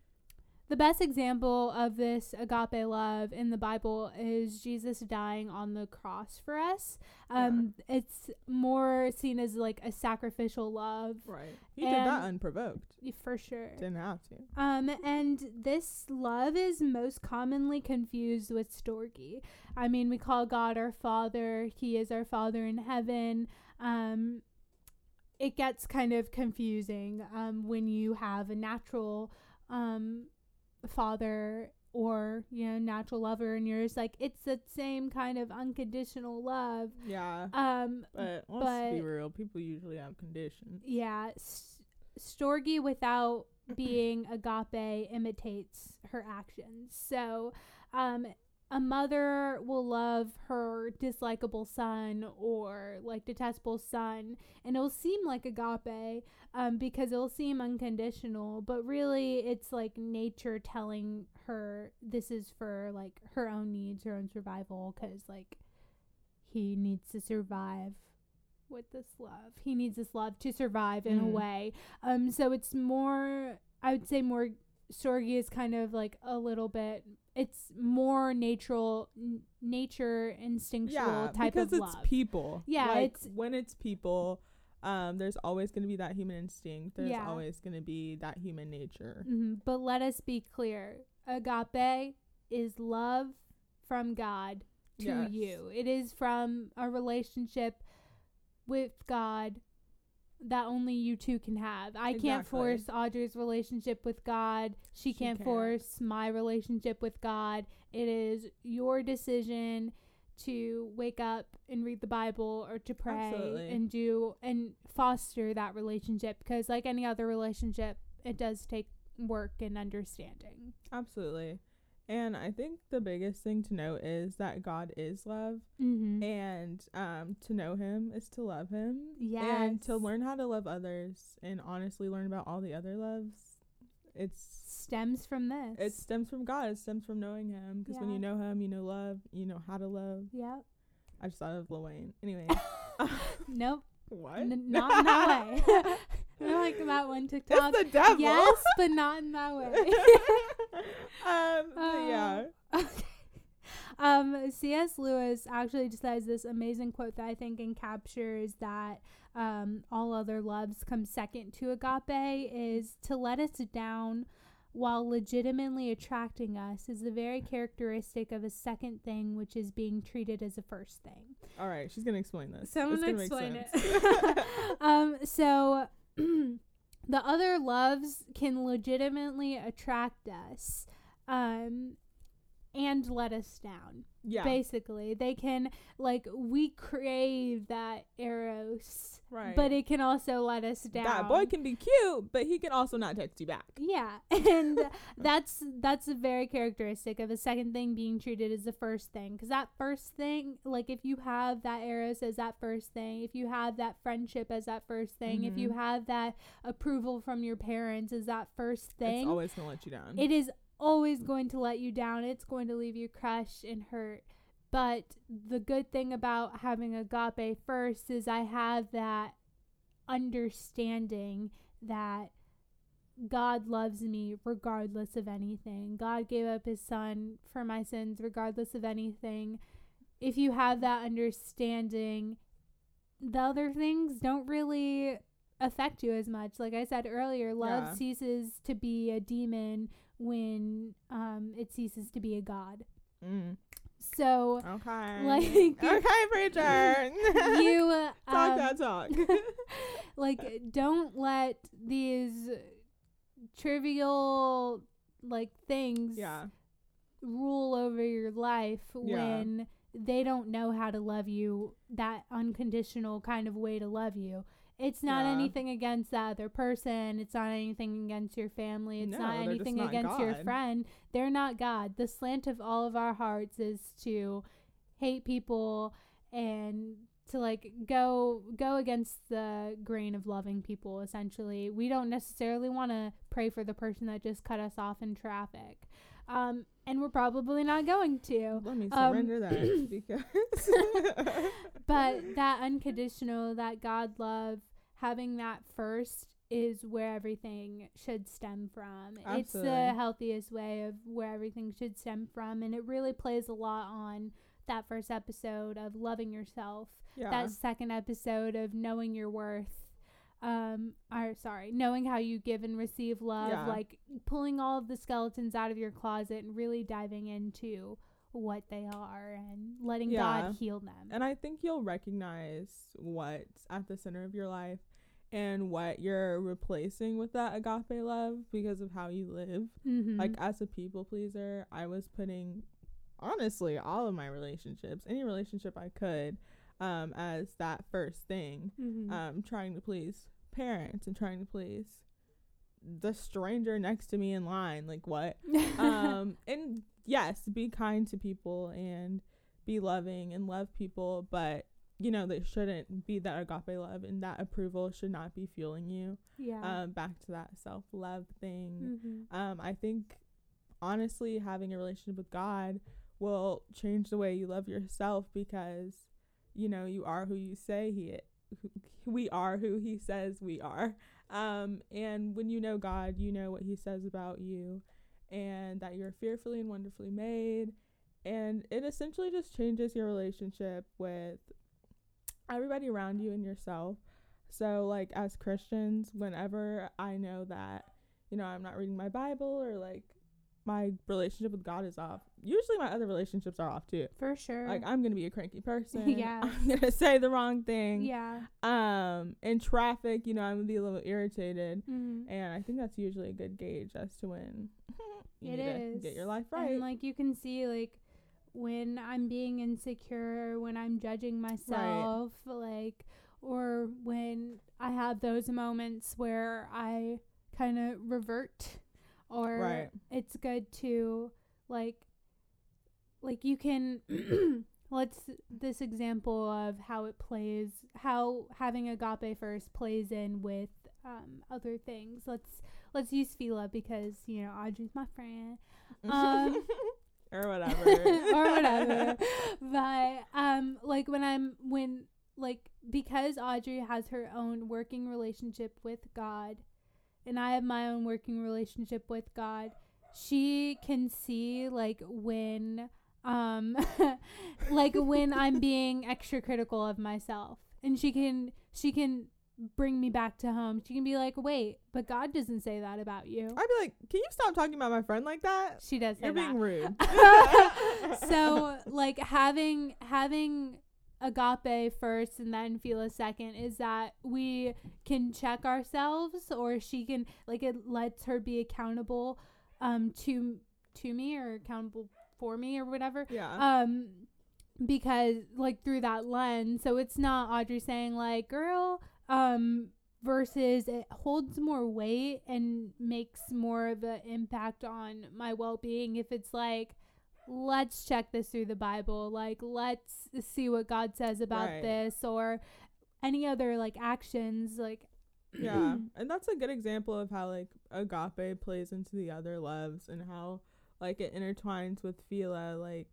the best example of this agape love in the Bible is Jesus dying on the cross for us. Um it's more seen as like a sacrificial love Right. He did that unprovoked. for sure. Didn't have to. Um and this love is most commonly confused with storge. I mean, we call God our father, he is our father in heaven. Um it gets kind of confusing um when you have a natural um father or you know natural lover and you're just like it's the same kind of unconditional love Yeah. um But let's be real. People usually have conditions. yeah s- storge without being agape imitates her actions so um a mother will love her dislikable son or like detestable son and it'll seem like agape um because it'll seem unconditional but really it's like nature telling her this is for like her own needs her own survival cuz like he needs to survive with this love. He needs this love to survive in a Mhm. way. Um so it's more I would say more storge is kind of like a little bit it's more natural n- nature instinctual yeah, type because of it's love. people. Yeah, like, it's- when it's people. Um, there's always going to be that human instinct. There's Yeah. always going to be that human nature. Mhm, But let us be clear. Agape is love from God to Yes. you. It is from a relationship with God that only you two can have. I can't force Audrey's relationship with God. She, She can't, can't. force my relationship with God. It is your decision to wake up and read the Bible or to pray Absolutely. and do and foster that relationship because like any other relationship, it does take work and understanding. Absolutely. And I think the biggest thing to know is that God is love Mm-hmm. and um to know him is to love him. Yes. And to learn how to love others and honestly learn about all the other loves. It stems from this. it stems from God. It stems from knowing him because when you know him, you know love, you know how to love. Yep. I just thought of Lil Wayne. Anyway. Nope. what? N- not in that way. I like that one TikTok. It's the devil. Yes, but not in that way. um but yeah. Okay. Um, C.S. Lewis actually just has this amazing quote that I think encaptures that um, all other loves come second to agape is to let us down while legitimately attracting us is the very characteristic of a second thing which is being treated as a first thing. All right, she's gonna explain this. So I'm gonna explain it. um, so the other loves can legitimately attract us, um, and let us down. yeah, Basically, they can like we crave that eros, right. but it can also let us down. that boy can be cute, but he can also not text you back. Yeah, and that's that's a very characteristic of a second thing being treated as the first thing. Because that first thing, like if you have that eros as that first thing, if you have that friendship as that first thing, if you Mhm. have that approval from your parents as that first thing, It's always gonna let you down. it is always going to let you down. It's going to leave you crushed and hurt. But the good thing about having agape first is I have that understanding that God loves me regardless of anything. God gave up his son for my sins regardless of anything. If you have that understanding, the other things don't really affect you as much. Like I said earlier, love Yeah. ceases to be a demon when um, it ceases to be a god. mm. So Okay. Like- okay, preacher. you uh, talk um, that talk. like don't let these trivial like things yeah. rule over your life Yeah. when they don't know how to love you that unconditional kind of way to love you it's not Yeah. anything against the other person. It's not anything against your family. It's No, not anything not against your friend. They're not god. The slant of all of our hearts is to hate people and to like go go against the grain of loving people essentially. We don't necessarily want to pray for the person that just cut us off in traffic. Um and we're probably not going to Let me Um, surrender that because. but that unconditional that god love having that first is where everything should stem from it's the healthiest way of where everything should stem from and it really plays a lot on that first episode of loving yourself yeah. that second episode of knowing your worth um or sorry knowing how you give and receive love Yeah. like pulling all of the skeletons out of your closet and really diving into what they are and letting Yeah. god heal them And I think you'll recognize what's at the center of your life and what you're replacing with that agape love because of how you live. mm-hmm. Like as a people pleaser, I was putting honestly all of my relationships, any relationship I could, um, as that first thing. mm-hmm. Um, trying to please parents and trying to please the stranger next to me in line. Like what? um and yes be kind to people and be loving and love people but you know they shouldn't be that agape love and that approval should not be fueling you yeah um back to that self-love thing mm-hmm. um i think honestly having a relationship with god will change the way you love yourself because you know you are who you say he we are who he says we are. Um and when you know god you know what he says about you and that you're fearfully and wonderfully made. And it essentially just changes your relationship with everybody around you and yourself. So like as christians whenever i know that you know i'm not reading my bible or like my relationship with god is off usually my other relationships are off too. For sure. Like i'm gonna be a cranky person. Yeah. i'm gonna say the wrong thing. Yeah. Um in traffic you know i'm gonna be a little irritated. Mm-hmm. and i think that's usually a good gauge as to when you It need is. to get your life right. And like you can see like when I'm being insecure, when I'm judging myself, like or when I have those moments where I kind of revert or Right. it's good to like like you can let's this example of how it plays how having agape first plays in with um other things let's let's use Fila because you know Audrey's my friend um or whatever. or whatever. but um like when I'm when like because Audrey has her own working relationship with God and I have my own working relationship with God, she can see like when um like when I'm being extra critical of myself. And she can she can bring me back to home. She can be like, "Wait, but God doesn't say that about you." I'd be like, "Can you stop talking about my friend like that?" She does You're that. being rude. so like having having agape first and then feel a second is that we can check ourselves or she can like it lets her be accountable um to to me or accountable for me or whatever yeah. um because like through that lens so it's not audrey saying like girl um versus it holds more weight and makes more of an impact on my well-being if it's like let's check this through the bible like let's see what god says about Right. this or any other like actions like yeah. And that's a good example of how like agape plays into the other loves and how like it intertwines with Phila like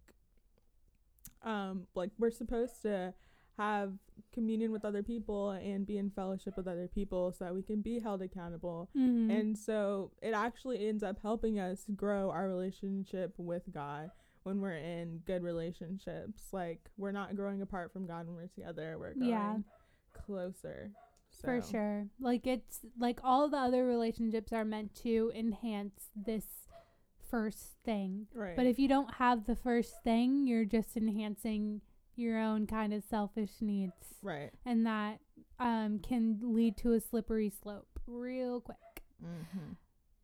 um like we're supposed to have communion with other people and be in fellowship with other people so that we can be held accountable Mhm. And so it actually ends up helping us grow our relationship with God when we're in good relationships. Like we're not growing apart from God when we're together. We're growing Yeah. closer. For sure. Like it's like all the other relationships are meant to enhance this first thing. Right. But if you don't have the first thing, you're just enhancing your own kind of selfish needs. right. And that um, can lead to a slippery slope real quick. Mm-hmm.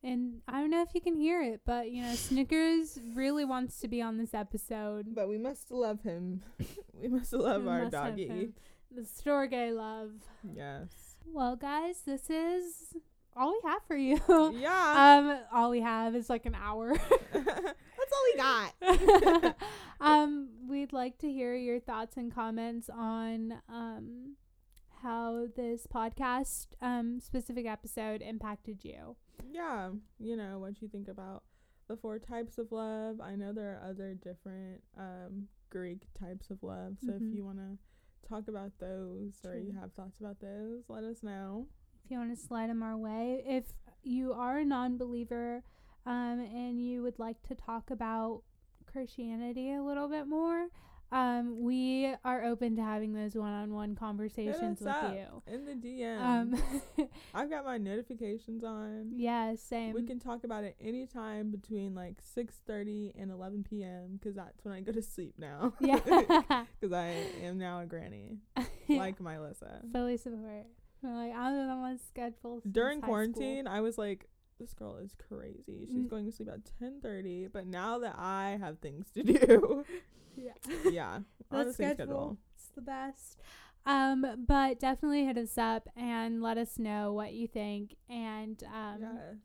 And I don't know if you can hear it, but you know, Snickers really wants to be on this episode. But we must love him. we must love We our must doggy. The Storge love. Yes. Well, guys, this is all we have for you. Yeah. um, all we have is like an hour. That's all we got. um, we'd like to hear your thoughts and comments on um how this podcast um specific episode impacted you. Yeah. You know what you think about the four types of love. I know there are other different um Greek types of love. So Mhm. if you want to talk about those or you have thoughts about those, let us know. If you want to slide them our way, if you are a non-believer um and you would like to talk about Christianity a little bit more, um we are open to having those one-on-one conversations with up. you. In the DM. Um I've got my notifications on. yeah, same. We can talk about it anytime between like 6:30 and 11 p.m. because that's when I go to sleep now. yeah. Because I am now a granny, like Melissa. fully support. We're like I'm on my schedule. During high school. quarantine, I was like, this girl is crazy. She's Mm. going to sleep at 10:30, but now that I have things to do, yeah, yeah, the same schedule, it's the best. Um, but definitely hit us up and let us know what you think, and um, yes.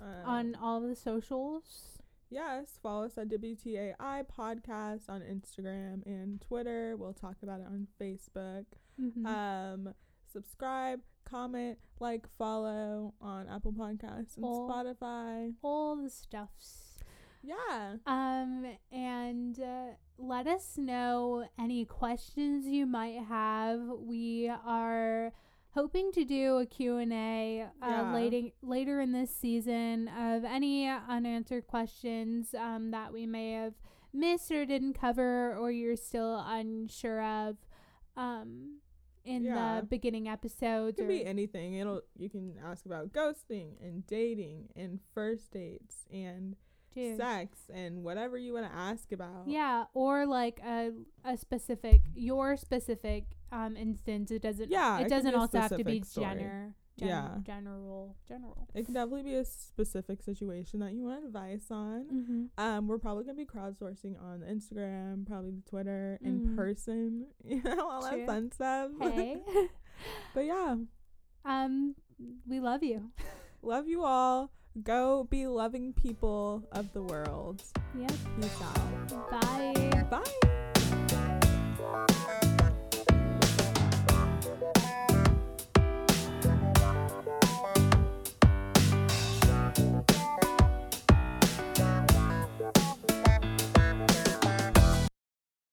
Um, on all the socials. yes, follow us at WTAI podcast on Instagram and Twitter. We'll talk about it on Facebook. Mhm. Um, subscribe, comment, like, follow on Apple Podcasts and All- Spotify. all the stuffs. Yeah. Um, and uh, let us know any questions you might have. We are hoping to do a Q&A uh, Yeah. later, later in this season of any unanswered questions um, that we may have missed or didn't cover or you're still unsure of um, in Yeah. the beginning It episodes. can or- be anything. It'll you can ask about ghosting and dating and first dates and sex and whatever you want to ask about. Yeah, or like a a specific your specific um instance. It doesn't. Yeah, it it doesn't also have to be story. gener, gen- Yeah. general general. It can definitely be a specific situation that you want advice on. Mm-hmm. Um, we're probably gonna be crowdsourcing on Instagram, probably the Twitter, in Mhm. person, you know, all that True. fun stuff. Hey, but yeah, um, we love you. love you all. Go be loving people of the world. Yep. Peace out. Bye. Bye.